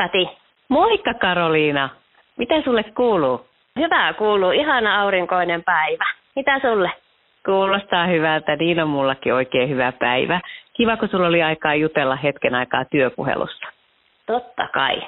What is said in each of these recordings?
Kati. Moikka Karoliina. Miten sulle kuuluu? Hyvää kuuluu. Ihana aurinkoinen päivä. Mitä sulle? Kuulostaa hyvältä. Niin on mullakin oikein hyvä päivä. Kiva, kun sulla oli aikaa jutella hetken aikaa työpuhelussa. Totta kai.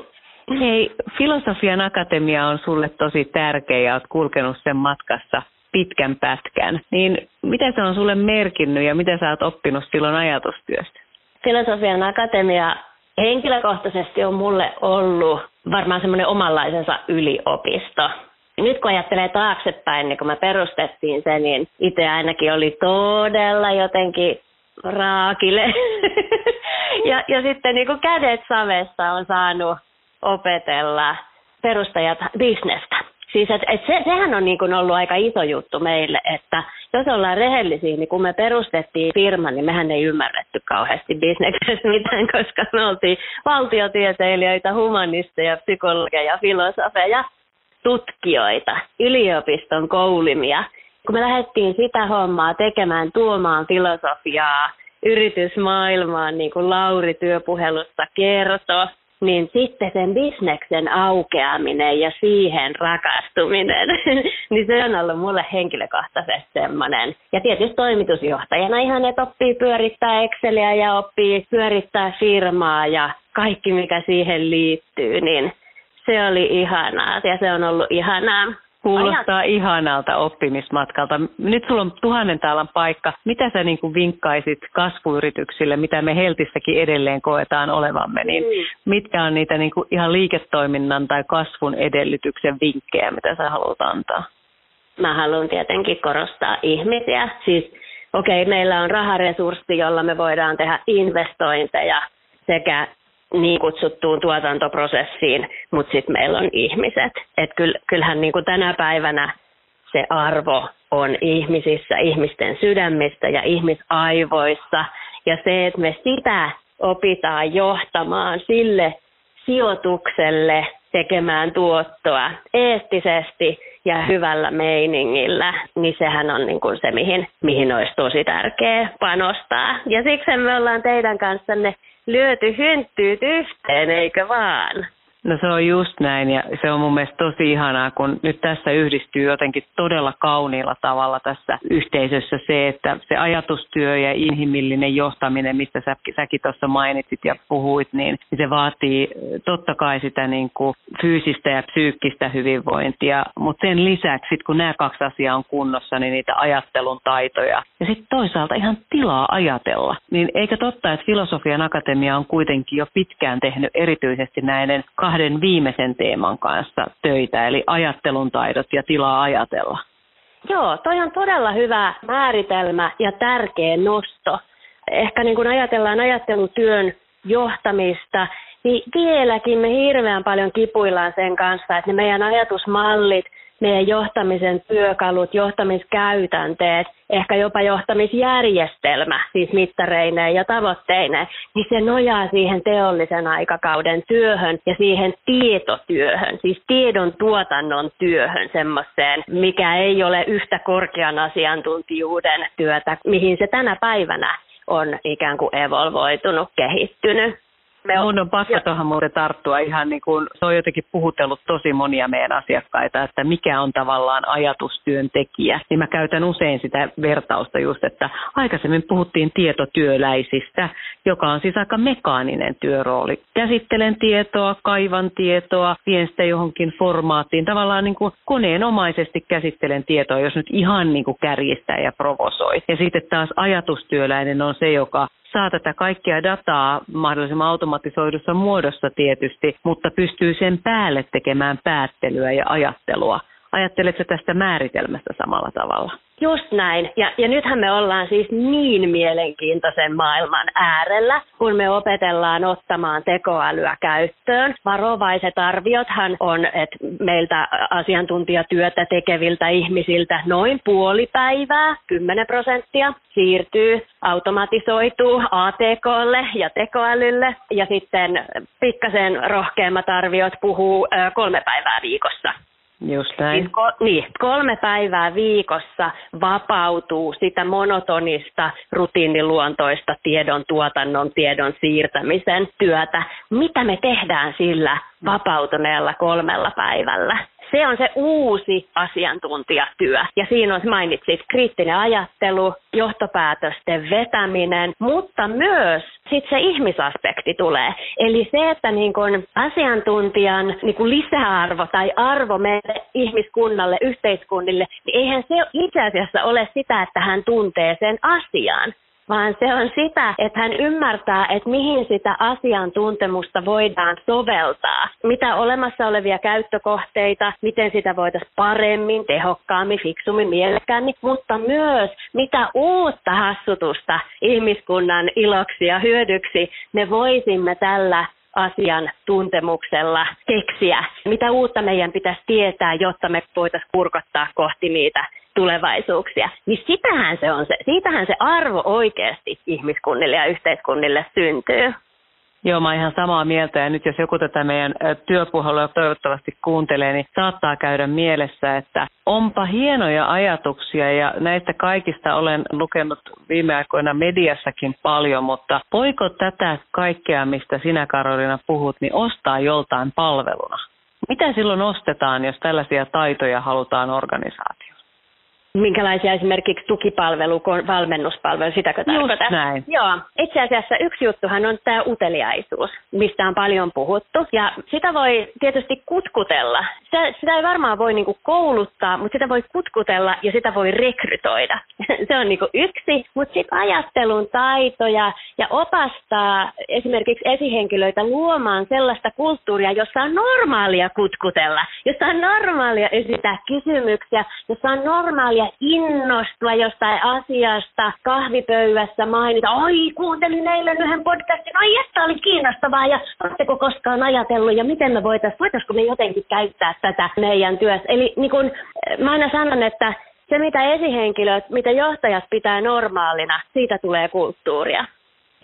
Hei, Filosofian Akatemia on sulle tosi tärkeä ja olet kulkenut sen matkassa pitkän pätkän. Niin mitä se on sulle merkinnyt ja mitä sä oot oppinut silloin ajatustyöstä? Filosofian Akatemia henkilökohtaisesti on mulle ollut varmaan semmoinen omanlaisensa yliopisto. Nyt kun ajattelee taaksepäin, niin kun me perustettiin se, niin itse ainakin oli todella jotenkin raakille. ja, ja sitten niin kädet savessa on saanut opetella perustajat bisnestä. Siis et, et se, sehän on niin kuin ollut aika iso juttu meille, että jos ollaan rehellisiä, niin kun me perustettiin firma, niin mehän ei ymmärretty kauheasti bisneksessä mitään, koska me oltiin valtiotieteilijöitä, humanisteja, psykologeja, filosofeja, tutkijoita, yliopiston koulimia. Kun me lähdettiin sitä hommaa tekemään, tuomaan filosofiaa yritysmaailmaan, niin kuin Lauri työpuhelussa kertoi, niin sitten sen bisneksen aukeaminen ja siihen rakastuminen, niin se on ollut mulle henkilökohtaisesti semmoinen. Ja tietysti toimitusjohtajana ihan, että oppii pyörittää Exceliä ja oppii pyörittää firmaa ja kaikki mikä siihen liittyy, niin se oli ihanaa ja se on ollut ihanaa. Kuulostaa Ajat... ihanalta oppimismatkalta. Nyt sulla on tuhannen taalan paikka. Mitä sä niin kuin vinkkaisit kasvuyrityksille, mitä me Heltissäkin edelleen koetaan olevamme, niin mm. mitkä on niitä niin kuin ihan liiketoiminnan tai kasvun edellytyksen vinkkejä, mitä sä haluat antaa? Mä haluan tietenkin korostaa ihmisiä. Siis okei, okay, meillä on raharesurssi, jolla me voidaan tehdä investointeja sekä niin kutsuttuun tuotantoprosessiin, mutta sitten meillä on ihmiset. Et kyllähän niin kuin tänä päivänä se arvo on ihmisissä, ihmisten sydämissä ja ihmisaivoissa. Ja se, että me sitä opitaan johtamaan sille sijoitukselle tekemään tuottoa eettisesti ja hyvällä meiningillä, niin sehän on niin kuin se, mihin, mihin olisi tosi tärkeää panostaa. Ja siksi me ollaan teidän kanssanne lyöty hynttyyt yhteen, eikö vaan? No se on just näin ja se on mun mielestä tosi ihanaa, kun nyt tässä yhdistyy jotenkin todella kauniilla tavalla tässä yhteisössä se, että se ajatustyö ja inhimillinen johtaminen, mistä sä, säkin tuossa mainitsit ja puhuit, niin se vaatii totta kai sitä niin kuin fyysistä ja psyykkistä hyvinvointia, mutta sen lisäksi, kun nämä kaksi asiaa on kunnossa, niin niitä ajattelun taitoja. Ja sitten toisaalta ihan tilaa ajatella, niin eikä totta, että Filosofian Akatemia on kuitenkin jo pitkään tehnyt erityisesti näiden kahden viimeisen teeman kanssa töitä, eli ajattelun taidot ja tilaa ajatella. Joo, toi on todella hyvä määritelmä ja tärkeä nosto. Ehkä niin kun ajatellaan ajattelutyön johtamista, niin vieläkin me hirveän paljon kipuillaan sen kanssa, että ne meidän ajatusmallit – meidän johtamisen työkalut, johtamiskäytänteet, ehkä jopa johtamisjärjestelmä, siis mittareineen ja tavoitteineen, niin se nojaa siihen teollisen aikakauden työhön ja siihen tietotyöhön, siis tiedon tuotannon työhön semmoiseen, mikä ei ole yhtä korkean asiantuntijuuden työtä, mihin se tänä päivänä on ikään kuin evolvoitunut, kehittynyt. Me on, on pakko tuohon muuten tarttua ihan niin kuin, se on jotenkin puhutellut tosi monia meidän asiakkaita, että mikä on tavallaan ajatustyöntekijä. Niin mä käytän usein sitä vertausta just, että aikaisemmin puhuttiin tietotyöläisistä, joka on siis aika mekaaninen työrooli. Käsittelen tietoa, kaivan tietoa, vien sitä johonkin formaattiin. Tavallaan niin kuin koneenomaisesti käsittelen tietoa, jos nyt ihan niin kuin kärjistää ja provosoi. Ja sitten taas ajatustyöläinen on se, joka saa tätä kaikkea dataa mahdollisimman automatisoidussa muodossa tietysti, mutta pystyy sen päälle tekemään päättelyä ja ajattelua. Ajatteletko tästä määritelmästä samalla tavalla? Just näin. Ja, ja nythän me ollaan siis niin mielenkiintoisen maailman äärellä, kun me opetellaan ottamaan tekoälyä käyttöön. Varovaiset arviothan on, että meiltä asiantuntijatyötä tekeviltä ihmisiltä noin puoli päivää, 10 prosenttia, siirtyy, automatisoituu ATKlle ja tekoälylle. Ja sitten pikkasen rohkeammat arviot puhuu kolme päivää viikossa Just näin. Siis ko- niin, kolme päivää viikossa vapautuu sitä monotonista, rutiiniluontoista tiedon tuotannon, tiedon siirtämisen työtä. Mitä me tehdään sillä vapautuneella kolmella päivällä? Se on se uusi asiantuntijatyö. Ja siinä on mainitsit kriittinen ajattelu, johtopäätösten vetäminen, mutta myös sitten se ihmisaspekti tulee. Eli se, että niin kun asiantuntijan niin kun lisäarvo tai arvo meille ihmiskunnalle, yhteiskunnille, niin eihän se itse asiassa ole sitä, että hän tuntee sen asian, vaan se on sitä, että hän ymmärtää, että mihin sitä asiantuntemusta voidaan soveltaa, mitä olemassa olevia käyttökohteita, miten sitä voitaisiin paremmin, tehokkaammin, fiksummin, mielekkäämmin, mutta myös mitä uutta hassutusta ihmiskunnan iloksi ja hyödyksi me voisimme tällä asian tuntemuksella keksiä, mitä uutta meidän pitäisi tietää, jotta me voitaisiin kurkottaa kohti niitä tulevaisuuksia. Niin sitähän se on se, siitähän se arvo oikeasti ihmiskunnille ja yhteiskunnille syntyy. Joo, mä oon ihan samaa mieltä ja nyt jos joku tätä meidän työpuhelua toivottavasti kuuntelee, niin saattaa käydä mielessä, että onpa hienoja ajatuksia ja näistä kaikista olen lukenut viime aikoina mediassakin paljon, mutta voiko tätä kaikkea, mistä sinä Karolina puhut, niin ostaa joltain palveluna? Mitä silloin ostetaan, jos tällaisia taitoja halutaan organisaatioon? Minkälaisia esimerkiksi tukipalvelu, valmennuspalvelu, sitäkö tarkoitat? Just näin. Joo. Itse asiassa yksi juttuhan on tämä uteliaisuus, mistä on paljon puhuttu. Ja sitä voi tietysti kutkutella. Sitä, sitä ei varmaan voi niinku kouluttaa, mutta sitä voi kutkutella ja sitä voi rekrytoida. Se on niinku yksi. Mutta sitten ajattelun taitoja ja opastaa esimerkiksi esihenkilöitä luomaan sellaista kulttuuria, jossa on normaalia kutkutella, jossa on normaalia esittää kysymyksiä, jossa on normaalia ja innostua jostain asiasta kahvipöydässä mainita, oi kuuntelin eilen yhden podcastin, ai että oli kiinnostavaa ja oletteko koskaan ajatellut ja miten me voitaisiin, voitaisiko me jotenkin käyttää tätä meidän työssä. Eli niin kun, mä aina sanon, että se mitä esihenkilöt, mitä johtajat pitää normaalina, siitä tulee kulttuuria.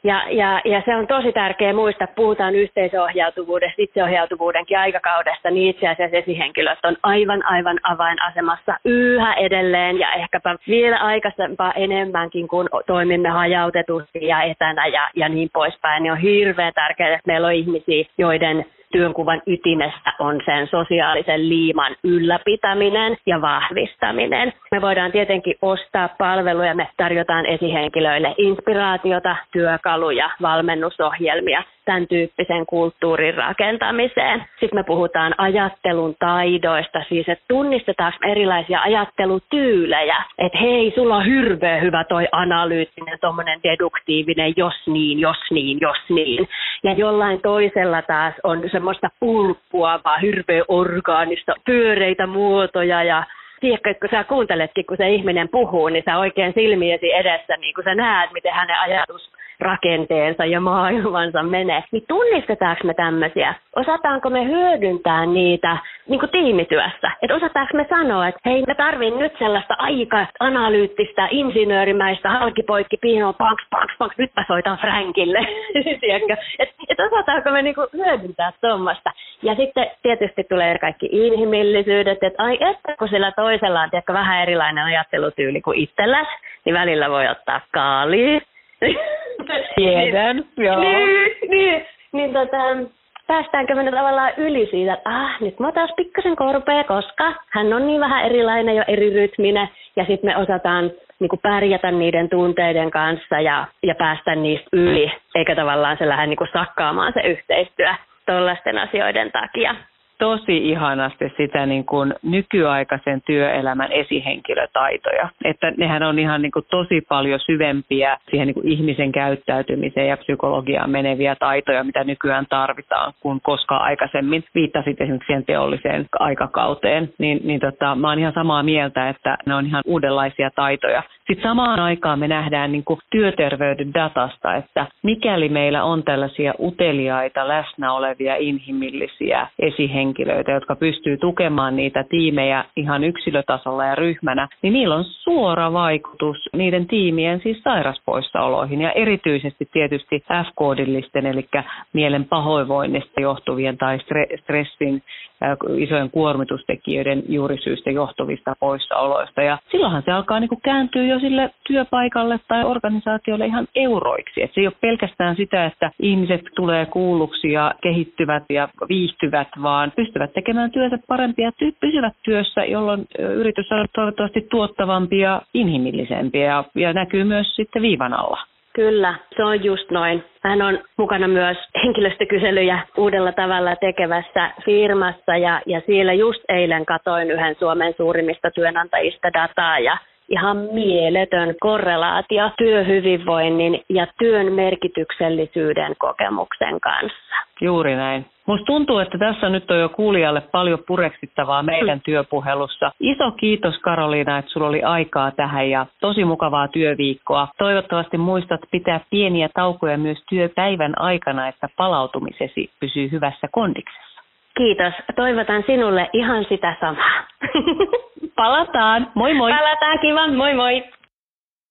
Ja, ja, ja se on tosi tärkeä muistaa, puhutaan yhteisöohjautuvuudesta, itseohjautuvuudenkin aikakaudesta, niin itse asiassa esihenkilöt on aivan aivan avainasemassa yhä edelleen ja ehkäpä vielä aikaisempaa enemmänkin, kun toimimme hajautetusti ja etänä ja, ja niin poispäin. Niin on hirveän tärkeää, että meillä on ihmisiä, joiden työnkuvan ytimessä on sen sosiaalisen liiman ylläpitäminen ja vahvistaminen. Me voidaan tietenkin ostaa palveluja, me tarjotaan esihenkilöille inspiraatiota, työkaluja, valmennusohjelmia, tämän tyyppisen kulttuurin rakentamiseen. Sitten me puhutaan ajattelun taidoista, siis että tunnistetaanko erilaisia ajattelutyylejä. Että hei, sulla on hirveän hyvä toi analyyttinen, tuommoinen deduktiivinen, jos niin, jos niin, jos niin. Ja jollain toisella taas on semmoista pulppuavaa, hirveän orgaanista, pyöreitä muotoja ja tiedätkö, kun sä kuunteletkin, kun se ihminen puhuu, niin sä oikein silmiesi edessä, niin kun sä näet, miten hänen ajatus rakenteensa ja maailmansa menee, niin tunnistetaanko me tämmöisiä? Osataanko me hyödyntää niitä niin kuin tiimityössä? Että osataanko me sanoa, että hei, me tarvin nyt sellaista aika analyyttistä, insinöörimäistä, halkipoikki, piino, panks, panks, panks, nyt mä soitan Frankille. että et osataanko me niin kuin hyödyntää tuommoista? Ja sitten tietysti tulee kaikki inhimillisyydet, että ai että kun sillä toisella on tiedätkö, vähän erilainen ajattelutyyli kuin itselläsi, niin välillä voi ottaa kaalia Tiedän, joo. Niin, niin, niin tota, päästäänkö me tavallaan yli siitä, että ah, nyt mä taas pikkasen korpea, koska hän on niin vähän erilainen ja eri rytminen, ja sitten me osataan niin kuin pärjätä niiden tunteiden kanssa ja, ja päästä niistä yli, eikä tavallaan se lähde niin kuin sakkaamaan se yhteistyö tuollaisten asioiden takia tosi ihanasti sitä niin kuin nykyaikaisen työelämän esihenkilötaitoja. Että nehän on ihan niin kuin tosi paljon syvempiä siihen niin kuin ihmisen käyttäytymiseen ja psykologiaan meneviä taitoja, mitä nykyään tarvitaan, kuin koskaan aikaisemmin. Viittasit esimerkiksi siihen teolliseen aikakauteen. Niin, niin tota, mä oon ihan samaa mieltä, että ne on ihan uudenlaisia taitoja. Sitten samaan aikaan me nähdään niin kuin työterveyden datasta, että mikäli meillä on tällaisia uteliaita, läsnä olevia inhimillisiä esihenkilöitä, jotka pystyy tukemaan niitä tiimejä ihan yksilötasolla ja ryhmänä, niin niillä on suora vaikutus niiden tiimien siis sairaspoissaoloihin ja erityisesti tietysti F-koodillisten, eli mielen pahoinvoinnista johtuvien tai stressin isojen kuormitustekijöiden juurisyistä johtuvista poissaoloista. Ja silloinhan se alkaa niin kuin kääntyä jo sille työpaikalle tai organisaatiolle ihan euroiksi. Et se ei ole pelkästään sitä, että ihmiset tulee kuulluksi ja kehittyvät ja viihtyvät, vaan pystyvät tekemään työtä parempia ja pysyvät työssä, jolloin yritys on toivottavasti tuottavampi ja inhimillisempi ja, ja näkyy myös sitten viivan alla. Kyllä, se on just noin. Hän on mukana myös henkilöstökyselyjä uudella tavalla tekevässä firmassa ja, ja siellä just eilen katoin yhden Suomen suurimmista työnantajista dataa ja ihan mieletön korrelaatio työhyvinvoinnin ja työn merkityksellisyyden kokemuksen kanssa. Juuri näin. Musta tuntuu, että tässä nyt on jo kuulijalle paljon pureksittavaa meidän työpuhelussa. Iso kiitos Karoliina, että sulla oli aikaa tähän ja tosi mukavaa työviikkoa. Toivottavasti muistat pitää pieniä taukoja myös työpäivän aikana, että palautumisesi pysyy hyvässä kondiksessa. Kiitos. Toivotan sinulle ihan sitä samaa. Palataan. Moi moi. Palataan kiva. Moi moi.